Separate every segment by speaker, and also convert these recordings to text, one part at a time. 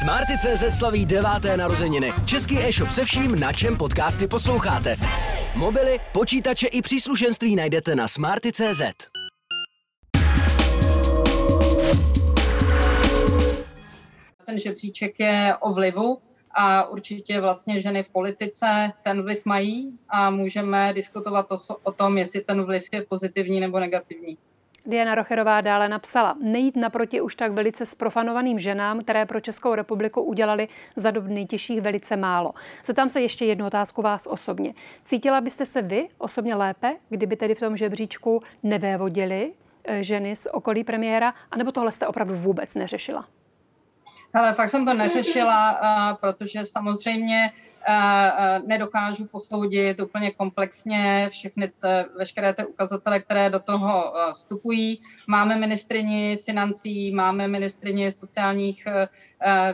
Speaker 1: Smarty.cz slaví deváté narozeniny. Český e-shop se vším, na čem podcasty posloucháte. Mobily, počítače i příslušenství najdete na Smarty.cz.
Speaker 2: Ten žebříček je o vlivu a určitě vlastně ženy v politice ten vliv mají a můžeme diskutovat o, o tom, jestli ten vliv je pozitivní nebo negativní.
Speaker 3: Diana Rocherová dále napsala, nejít naproti už tak velice sprofanovaným ženám, které pro Českou republiku udělali za dob nejtěžších velice málo. Zeptám se ještě jednu otázku vás osobně. Cítila byste se vy osobně lépe, kdyby tedy v tom žebříčku nevévodili eh, ženy z okolí premiéra, anebo tohle jste opravdu vůbec neřešila?
Speaker 2: Ale fakt jsem to neřešila, protože samozřejmě nedokážu posoudit úplně komplexně všechny te, veškeré ty ukazatele, které do toho vstupují. Máme ministrini financí, máme ministrini sociálních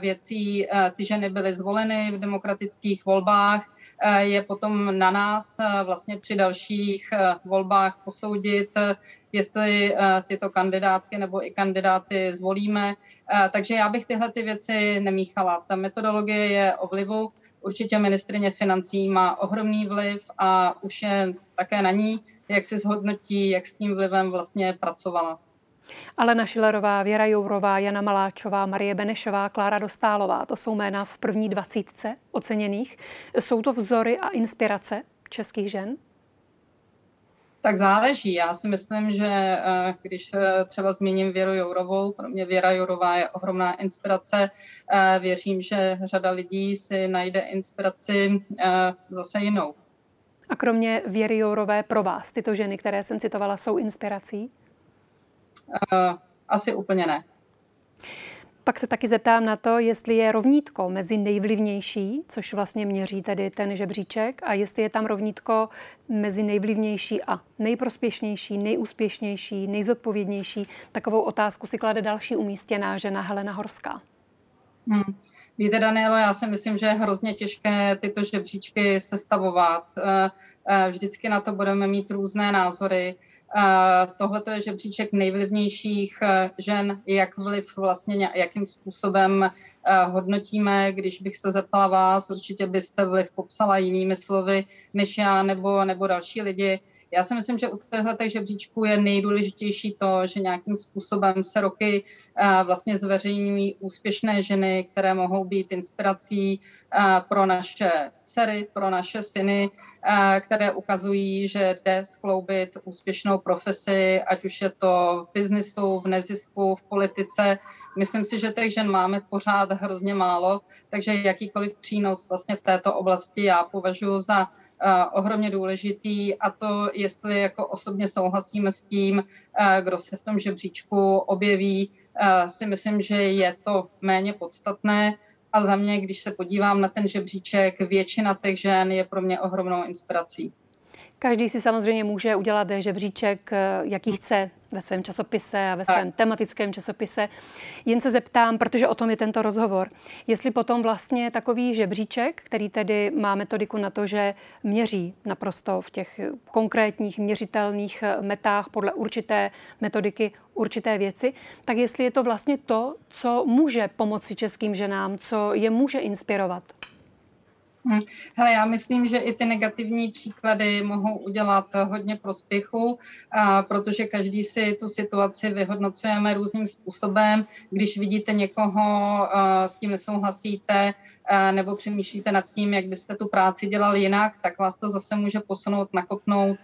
Speaker 2: věcí, ty ženy byly zvoleny v demokratických volbách. Je potom na nás vlastně při dalších volbách posoudit, jestli tyto kandidátky nebo i kandidáty zvolíme. Takže já bych tyhle ty věci nemíchala. Ta metodologie je o vlivu Určitě ministrině financí má ohromný vliv a už je také na ní, jak si zhodnotí, jak s tím vlivem vlastně pracovala.
Speaker 3: Alena Šilerová, Věra Jourová, Jana Maláčová, Marie Benešová, Klára Dostálová, to jsou jména v první dvacítce oceněných. Jsou to vzory a inspirace českých žen?
Speaker 2: Tak záleží. Já si myslím, že eh, když eh, třeba zmíním Věru Jourovou, pro mě Věra Jourová je ohromná inspirace. Eh, věřím, že řada lidí si najde inspiraci zase jinou.
Speaker 3: A kromě Věry Jourové pro vás, tyto ženy, které jsem citovala, jsou inspirací?
Speaker 2: Asi úplně ne.
Speaker 3: Pak se taky zeptám na to, jestli je rovnítko mezi nejvlivnější, což vlastně měří tedy ten žebříček, a jestli je tam rovnítko mezi nejvlivnější a nejprospěšnější, nejúspěšnější, nejzodpovědnější. Takovou otázku si klade další umístěná žena Helena Horská.
Speaker 2: Hmm. Víte, Danielo, já si myslím, že je hrozně těžké tyto žebříčky sestavovat. Eh, eh, vždycky na to budeme mít různé názory. Tohle je žebříček nejvlivnějších eh, žen, jak vliv vlastně, jakým způsobem eh, hodnotíme. Když bych se zeptala vás, určitě byste vliv popsala jinými slovy než já nebo, nebo další lidi. Já si myslím, že u těchto žebříčků je nejdůležitější to, že nějakým způsobem se roky eh, vlastně zveřejňují úspěšné ženy, které mohou být inspirací pro naše dcery, pro naše syny, které ukazují, že jde skloubit úspěšnou profesi, ať už je to v biznisu, v nezisku, v politice. Myslím si, že těch žen máme pořád hrozně málo, takže jakýkoliv přínos vlastně v této oblasti já považuji za ohromně důležitý a to, jestli jako osobně souhlasíme s tím, kdo se v tom žebříčku objeví, si myslím, že je to méně podstatné. A za mě, když se podívám na ten žebříček, většina těch žen je pro mě ohromnou inspirací.
Speaker 3: Každý si samozřejmě může udělat žebříček, jaký chce ve svém časopise a ve svém tematickém časopise. Jen se zeptám, protože o tom je tento rozhovor, jestli potom vlastně takový žebříček, který tedy má metodiku na to, že měří naprosto v těch konkrétních měřitelných metách podle určité metodiky určité věci, tak jestli je to vlastně to, co může pomoci českým ženám, co je může inspirovat.
Speaker 2: Hm. Hele, já myslím, že i ty negativní příklady mohou udělat hodně prospěchu, protože každý si tu situaci vyhodnocujeme různým způsobem. Když vidíte někoho, s tím nesouhlasíte, nebo přemýšlíte nad tím, jak byste tu práci dělali jinak, tak vás to zase může posunout, nakopnout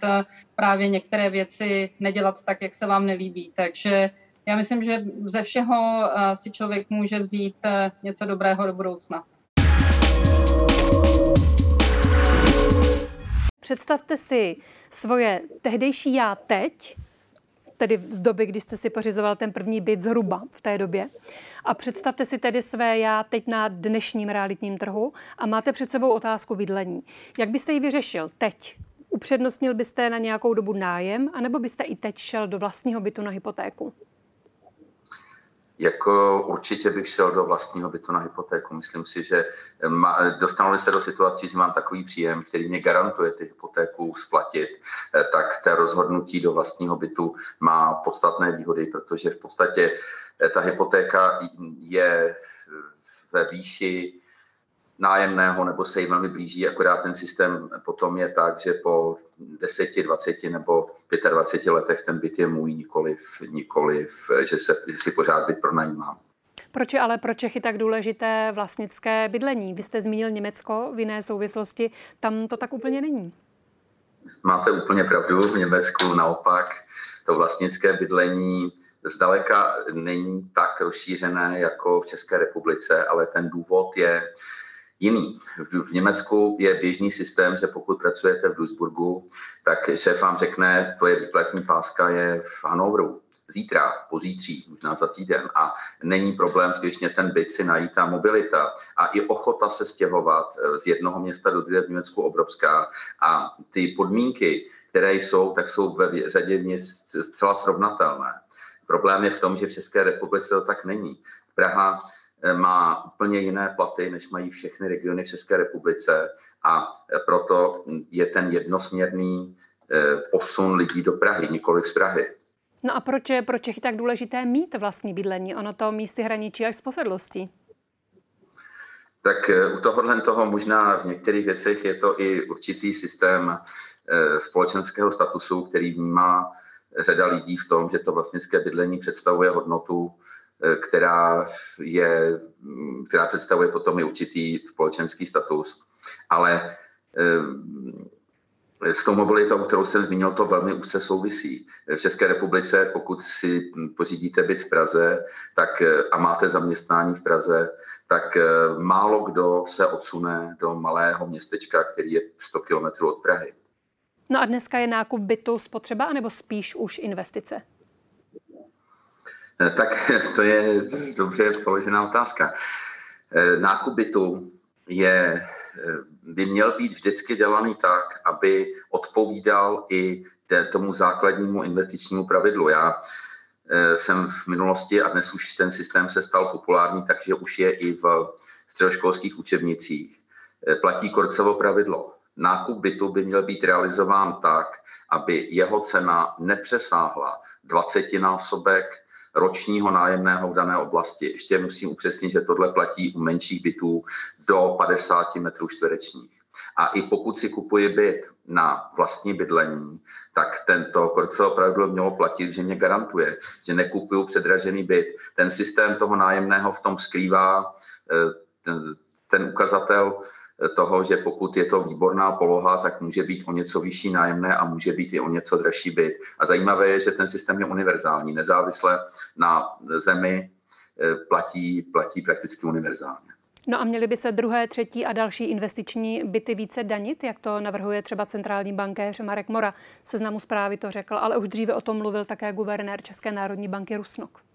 Speaker 2: právě některé věci nedělat tak, jak se vám nelíbí. Takže já myslím, že ze všeho si člověk může vzít něco dobrého do budoucna.
Speaker 3: Představte si svoje tehdejší já teď, tedy z doby, kdy jste si pořizoval ten první byt zhruba v té době. A představte si tedy své já teď na dnešním realitním trhu a máte před sebou otázku bydlení. Jak byste ji vyřešil teď? Upřednostnil byste na nějakou dobu nájem, anebo byste i teď šel do vlastního bytu na hypotéku?
Speaker 4: Jako určitě bych šel do vlastního bytu na hypotéku. Myslím si, že dostanu se do situací, že mám takový příjem, který mě garantuje ty hypotéku splatit, eh, tak to rozhodnutí do vlastního bytu má podstatné výhody, protože v podstatě eh, ta hypotéka je ve výši nájemného nebo se jim velmi blíží, akorát ten systém potom je tak, že po 10, 20 nebo 25 letech ten byt je můj, nikoliv, nikoliv že, se, že si pořád byt pronajímám.
Speaker 3: Proč je ale pro Čechy tak důležité vlastnické bydlení? Vy jste zmínil Německo v jiné souvislosti, tam to tak úplně není.
Speaker 4: Máte úplně pravdu, v Německu naopak to vlastnické bydlení zdaleka není tak rozšířené jako v České republice, ale ten důvod je jiný. V Německu je běžný systém, že pokud pracujete v Duisburgu, tak šéf vám řekne, tvoje výplatní páska je v Hanovru zítra, pozítří, možná za týden a není problém skutečně ten byt si najít ta mobilita a i ochota se stěhovat eh, z jednoho města do druhého v Německu obrovská a ty podmínky, které jsou, tak jsou ve řadě měst zcela srovnatelné. Problém je v tom, že v České republice to tak není. Praha má úplně jiné platy, než mají všechny regiony v České republice a eh, proto je ten jednosměrný posun lidí do Prahy, nikoli z Prahy.
Speaker 3: No a proč je pro Čechy tak důležité mít vlastní bydlení? Ono to místy hraničí až s posedlostí.
Speaker 4: Tak eh, u tohohle toho možná v některých věcech je to i určitý systém eh, společenského statusu, který vnímá řada lidí v tom, že to vlastnické bydlení představuje hodnotu, eh, která, je, mm, která představuje potom i určitý společenský status. Ale s tou mobilitou, kterou jsem zmínil, to velmi úzce souvisí. V České republice, pokud si pořídíte byt v Praze tak, a máte zaměstnání v Praze, tak eh, málo kdo se odsune do malého městečka, který je 100 km od Prahy.
Speaker 3: No a dneska je nákup bytu spotřeba, anebo spíš už investice?
Speaker 4: Eh, tak to je dobře položená otázka. Eh, nákup bytu je by měl být vždycky dělaný tak, aby odpovídal i tomu základnímu investičnímu pravidlu. Já eh, jsem v minulosti a dnes už ten systém se stal populární, takže už je i v středoškolských učebnicích. Eh, platí Korcovo pravidlo. Nákup bytu by měl být realizován tak, aby jeho cena nepřesáhla 20 násobek ročního nájemného v dané oblasti. Ještě musím upřesnit, že tohle platí u menších bytů do 50 metrů čtverečních. A i pokud si kupuji byt na vlastní bydlení, tak tento Korcovo pravidlo mělo platit, že mě garantuje, že nekupuju předražený byt. Ten systém toho nájemného v tom skrývá eh, ten ukazatel toho, že pokud je to výborná poloha, tak může být o něco vyšší nájemné a může být i o něco dražší byt. A zajímavé je, že ten systém je univerzální, nezávisle na zemi eh, platí, platí prakticky univerzálně.
Speaker 3: No a měly by se druhé, třetí a další investiční byty více danit, jak to navrhuje třeba centrální bankéř Marek Mora. Seznamu zprávy to řekl, ale už dříve o tom mluvil také guvernér České národní banky Rusnok.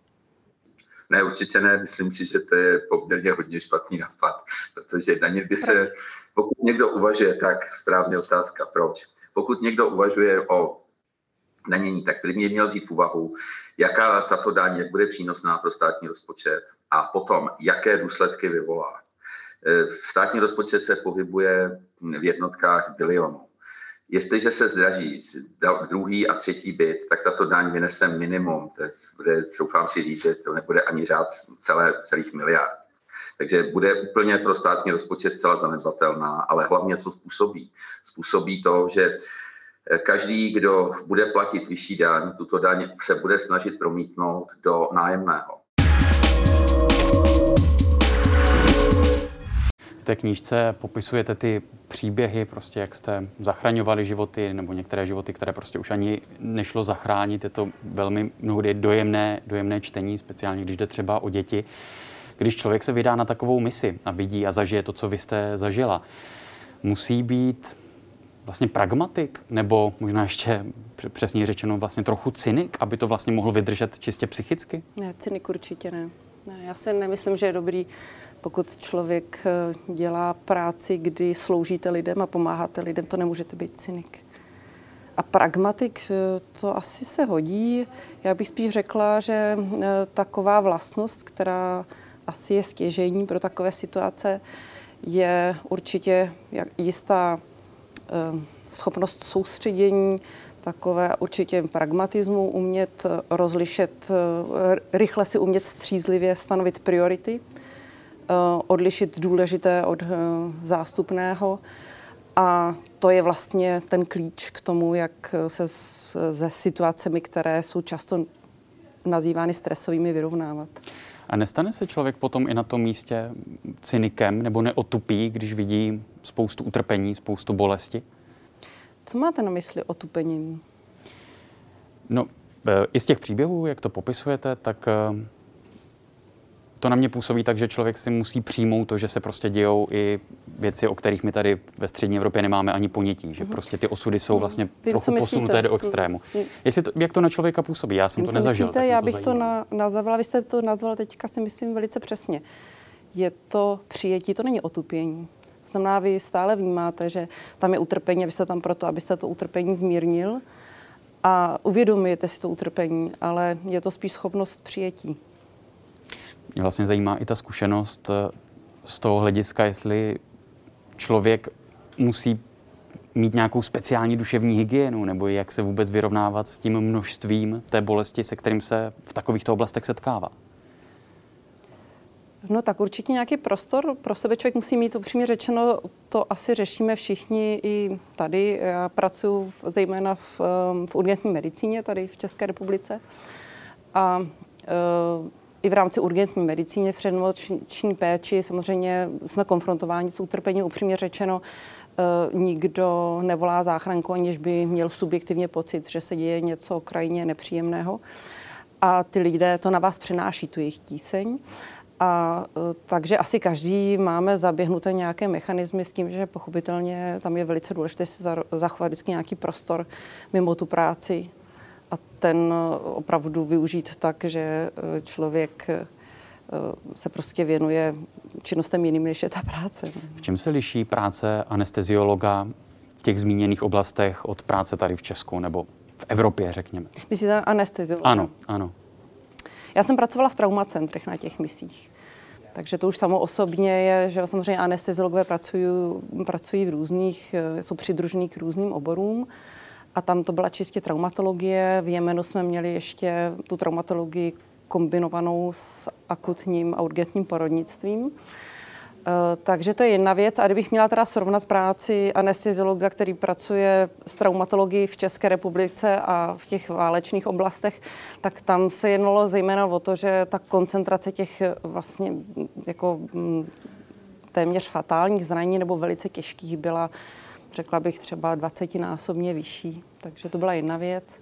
Speaker 4: Ne, určitě ne. Myslím si, že to je poměrně hodně špatný nápad, protože danit by se, pokud někdo uvažuje, tak správně otázka, proč. Pokud někdo uvažuje o danění, tak prvně měl vzít v úvahu, jaká tato daň, jak bude přínosná pro státní rozpočet a potom, jaké důsledky vyvolá. V státní rozpočet se pohybuje v jednotkách bilionů. Jestliže se zdraží druhý a třetí byt, tak tato daň vynese minimum. To bude, troufám si říct, že to nebude ani řád celé, celých miliard. Takže bude úplně pro státní rozpočet zcela zanedbatelná, ale hlavně co způsobí? Způsobí to, že každý, kdo bude platit vyšší daň, tuto daň se bude snažit promítnout do nájemného.
Speaker 5: V té knížce popisujete ty příběhy, prostě jak jste zachraňovali životy, nebo některé životy, které prostě už ani nešlo zachránit. Je to velmi mnohdy dojemné, dojemné čtení, speciálně když jde třeba o děti. Když člověk se vydá na takovou misi a vidí a zažije to, co vy jste zažila, musí být vlastně pragmatik, nebo možná ještě přesně řečeno vlastně trochu cynik, aby to vlastně mohl vydržet čistě psychicky?
Speaker 6: Ne, cynik určitě ne. ne já si nemyslím, že je dobrý pokud člověk eh, dělá práci, kdy sloužíte lidem a pomáháte lidem, to nemůžete být cynik. A pragmatik, eh, to asi se hodí. Já bych spíš řekla, že eh, taková vlastnost, která asi je stěžení pro takové situace, je určitě jistá schopnost soustředění, takové určitě pragmatismu, umět rozlišet, rychle si umět střízlivě stanovit priority odlišit důležité od zástupného. A to je vlastně ten klíč k tomu, jak se se situacemi, které jsou často nazývány stresovými, vyrovnávat.
Speaker 5: A nestane se člověk potom i na tom místě cynikem nebo neotupí, když vidí spoustu utrpení, spoustu bolesti?
Speaker 6: Co máte na mysli otupením?
Speaker 5: No, i z těch příběhů, jak to popisujete, tak to na mě působí tak, že člověk si musí přijmout to, že se prostě dějou i věci, o kterých my tady ve střední Evropě nemáme ani ponětí, že mhm. prostě ty osudy jsou vlastně Vím, trochu posunuté do extrému. Mhm. Jestli to, jak to na člověka působí? Já jsem Vím, to nezažil.
Speaker 6: Myslíte, já bych to, to na, nazvala, vy jste to nazvala teďka si myslím velice přesně. Je to přijetí, to není otupění. To znamená, vy stále vnímáte, že tam je utrpení a vy jste tam proto, abyste to utrpení zmírnil a uvědomujete si to utrpení, ale je to spíš schopnost přijetí.
Speaker 5: Mě vlastně zajímá i ta zkušenost eh, z toho hlediska, jestli člověk musí mít nějakou speciální duševní hygienu, nebo jak se vůbec vyrovnávat s tím množstvím té bolesti, se kterým se v takovýchto oblastech setkává.
Speaker 6: No tak určitě nějaký prostor pro sebe člověk musí mít, upřímně řečeno, to asi řešíme všichni i tady. Já pracuji zejména v, eh, v urgentní medicíně tady v České republice a e, i v rámci urgentní medicíny v přednoční péči samozřejmě jsme konfrontováni s utrpením, upřímně řečeno, e, nikdo nevolá záchranku, aniž by měl subjektivně pocit, že se děje něco krajně nepříjemného. A ty lidé to na vás přenáší, tu jejich tíseň. A e, takže asi každý máme zaběhnuté nějaké mechanismy s tím, že pochopitelně tam je velice důležité si zachovat vždycky nějaký prostor mimo tu práci, a ten eh, opravdu využít tak, že eh, člověk eh, se prostě věnuje činnostem jiným, než je ta práce.
Speaker 5: V čem se liší práce anesteziologa v těch zmíněných oblastech od práce tady v Česku nebo v Evropě, řekněme?
Speaker 6: Myslíte anesteziologa?
Speaker 5: Ano, ano.
Speaker 6: Já jsem pracovala v traumacentrech na těch misích. Takže to už samo osobně je, že samozřejmě anesteziologové pracují, pracují v různých, jsou přidružení k různým oborům a tam to byla čistě traumatologie. V Jemenu jsme měli ještě tu traumatologii kombinovanou s akutním a urgentním porodnictvím. Eh, takže to je jedna věc. A kdybych měla teda srovnat práci anesteziologa, který pracuje s traumatologií v České republice a v těch válečných oblastech, tak tam se jednalo zejména o to, že ta koncentrace těch vlastně jako mm, téměř fatálních zranění nebo velice těžkých byla řekla bych třeba 20 násobně vyšší. Takže to byla jedna věc.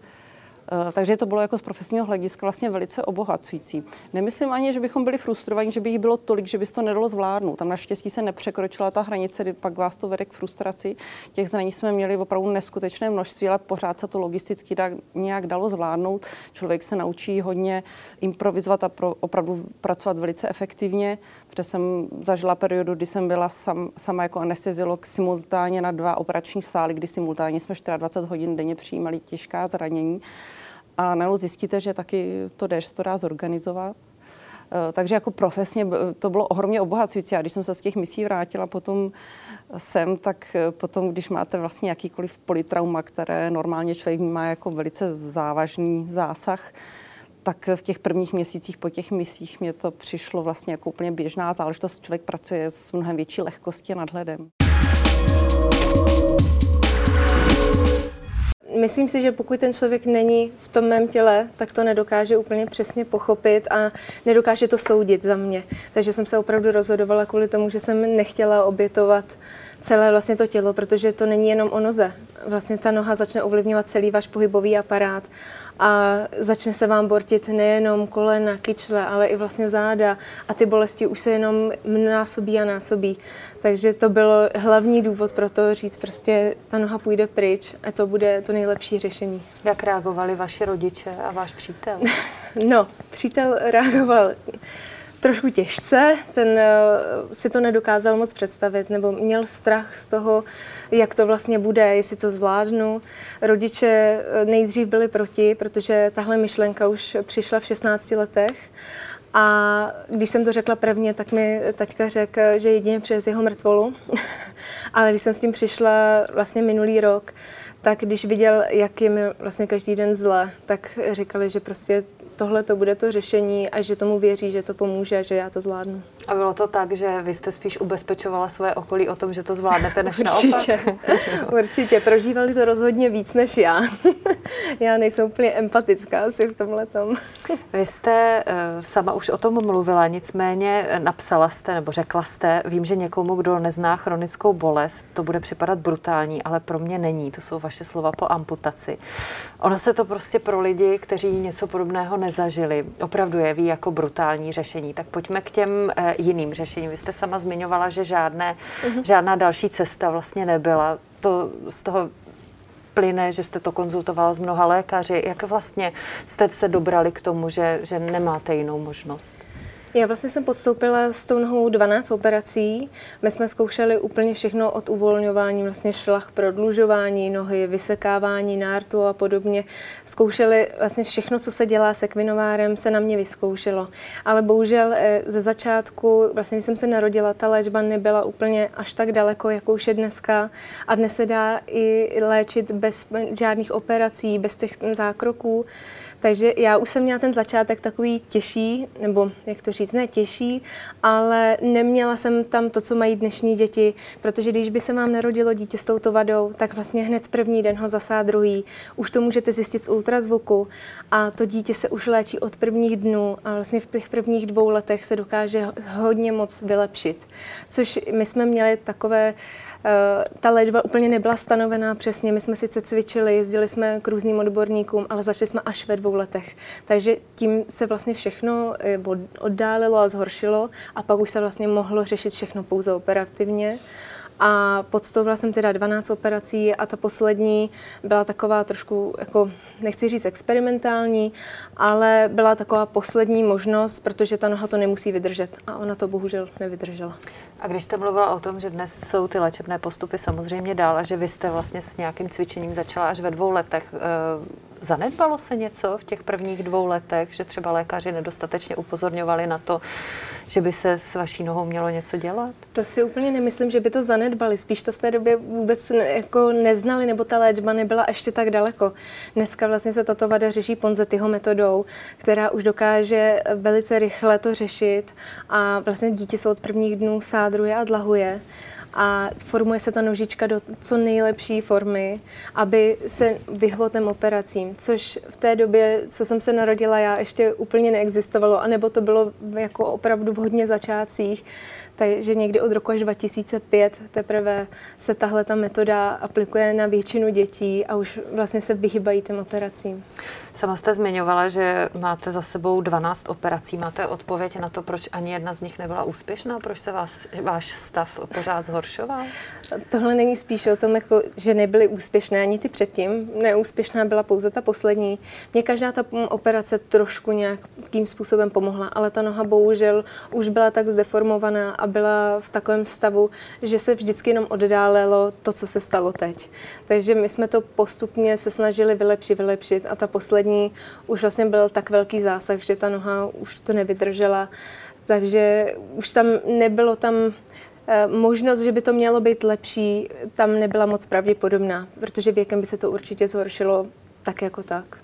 Speaker 6: Eh, takže to bylo jako z profesního hlediska vlastně velice obohacující. Nemyslím ani, že bychom byli frustrovaní, že by jich bylo tolik, že by to nedalo zvládnout. Tam naštěstí se nepřekročila ta hranice, kdy pak vás to vede k frustraci. Těch zranění jsme měli opravdu neskutečné množství, ale pořád se to logisticky dá, nějak dalo zvládnout. Člověk se naučí hodně improvizovat a pro, opravdu pracovat velice efektivně, protože jsem zažila periodu, kdy jsem byla sam, sama jako anesteziolog simultánně na dva operační sály, kdy simultánně jsme 24 hodin denně přijímali těžká zranění a najednou zjistíte, že taky to jde, to dá zorganizovat. Eh, takže jako profesně to bylo ohromně obohacující. A když jsem se z těch misí vrátila potom sem, tak eh, potom, když máte vlastně jakýkoliv politrauma, které normálně člověk má jako velice závažný zásah, tak v těch prvních měsících po těch misích mě to přišlo vlastně jako úplně běžná záležitost. Člověk pracuje s mnohem větší lehkostí a nadhledem.
Speaker 7: Myslím si, že pokud ten člověk není v tom mém těle, tak to nedokáže úplně přesně pochopit a nedokáže to soudit za mě. Takže jsem se opravdu rozhodovala kvůli tomu, že jsem nechtěla obětovat celé vlastně to tělo, protože to není jenom o noze. Vlastně ta noha začne ovlivňovat celý váš pohybový aparát a začne se vám bortit nejenom kolena, kyčle, ale i vlastně záda a ty bolesti už se jenom násobí a násobí. Takže to byl hlavní důvod pro to říct prostě ta noha půjde pryč a to bude to nejlepší řešení.
Speaker 8: Jak reagovali vaši rodiče a váš přítel?
Speaker 7: no, přítel reagoval trošku těžce, ten uh, si to nedokázal moc představit, nebo měl strach z toho, jak to vlastně bude, jestli to zvládnu. Rodiče eh, nejdřív byli proti, protože tahle myšlenka už přišla v 16 letech. A když jsem to řekla prvně, tak mi taťka řekl, že jedině přes jeho mrtvolu. Ale když jsem s tím přišla vlastně minulý rok, tak když viděl, jak je mi vlastně každý den zle, tak říkali, že prostě tohle to bude to řešení a že tomu věří, že to pomůže že já to zvládnu.
Speaker 8: A bylo to tak, že vy jste spíš ubezpečovala svoje okolí o tom, že to zvládnete, než
Speaker 7: Určitě.
Speaker 8: naopak?
Speaker 7: Určitě. Prožívali to rozhodně víc než já. já nejsem úplně empatická asi v tomhle tom.
Speaker 8: Vy jste uh, sama už o tom mluvila, nicméně napsala jste nebo řekla jste, vím, že někomu, kdo nezná chronickou bolest, to bude připadat brutální, ale pro mě není. To jsou vaše slova po amputaci. Ono se to prostě pro lidi, kteří něco podobného nezažili, opravdu jeví jako brutální řešení. Tak pojďme k těm uh, jiným řešením. Vy jste sama zmiňovala, že žádné, uh-huh. žádná další cesta vlastně nebyla. To z toho plyne, že jste to konzultovala s mnoha lékaři. Jak vlastně jste se dobrali k tomu, že, že nemáte jinou možnost?
Speaker 7: Já vlastně jsem podstoupila s tou nohou 12 operací. My jsme zkoušeli úplně všechno od uvolňování, vlastně šlach, prodlužování nohy, vysekávání nártu a podobně. Zkoušeli vlastně všechno, co se dělá se kvinovárem, se na mě vyzkoušelo. Ale bohužel eh, ze začátku, vlastně když jsem se narodila, ta léčba nebyla úplně až tak daleko, jako už je dneska. A dnes se dá i léčit bez žádných operací, bez těch zákroků. Takže já už jsem měla ten začátek takový těžší, nebo jak to říct, ne těžší, ale neměla jsem tam to, co mají dnešní děti, protože když by se vám narodilo dítě s touto vadou, tak vlastně hned první den ho zasá druhý. Už to můžete zjistit z ultrazvuku a to dítě se už léčí od prvních dnů a vlastně v těch prvních dvou letech se dokáže hodně moc vylepšit. Což my jsme měli takové Eh, ta léčba úplně nebyla stanovená přesně. My jsme sice cvičili, jezdili jsme k různým odborníkům, ale začali jsme až ve dvou letech. Takže tím se vlastně všechno eh, oddálilo a zhoršilo a pak už se vlastně mohlo řešit všechno pouze operativně. A podstoupila jsem teda 12 operací a ta poslední byla taková trošku, jako, nechci říct experimentální, ale byla taková poslední možnost, protože ta noha to nemusí vydržet a ona to bohužel nevydržela.
Speaker 8: A když jste mluvila o tom, že dnes jsou ty léčebné postupy samozřejmě dál a že vy jste vlastně s nějakým cvičením začala až ve dvou letech, eh, Zanedbalo se něco v těch prvních dvou letech, že třeba lékaři nedostatečně upozorňovali na to, že by se s vaší nohou mělo něco dělat?
Speaker 7: To si úplně nemyslím, že by to zanedbali. Spíš to v té době vůbec jako neznali, nebo ta léčba nebyla ještě tak daleko. Dneska vlastně se tato vada řeší Ponzetyho metodou, která už dokáže velice rychle to řešit a vlastně dítě se od prvních dnů sádruje a dlahuje a formuje se ta nožička do co nejlepší formy, aby se vyhlo těm operacím, což v té době, co jsem se narodila, já ještě úplně neexistovalo, anebo to bylo jako opravdu v hodně začátcích, takže někdy od roku až 2005 teprve se tahle ta metoda aplikuje na většinu dětí a už vlastně se vyhybají těm operacím.
Speaker 8: Sama jste zmiňovala, že máte za sebou 12 operací. Máte odpověď na to, proč ani jedna z nich nebyla úspěšná? Proč se vás, váš stav pořád zhoršoval?
Speaker 7: Tohle není spíš o tom, jako, že nebyly úspěšné ani ty předtím. Neúspěšná byla pouze ta poslední. Mně každá ta operace trošku nějakým způsobem pomohla, ale ta noha bohužel už byla tak zdeformovaná a byla v takovém stavu, že se vždycky jenom oddálelo to, co se stalo teď. Takže my jsme to postupně se snažili vylepšit, vylepšit a ta poslední už vlastně byl tak velký zásah, že ta noha už to nevydržela. Takže už tam nebylo tam eh, možnost, že by to mělo být lepší, tam nebyla moc pravděpodobná, protože věkem by se to určitě zhoršilo tak jako tak.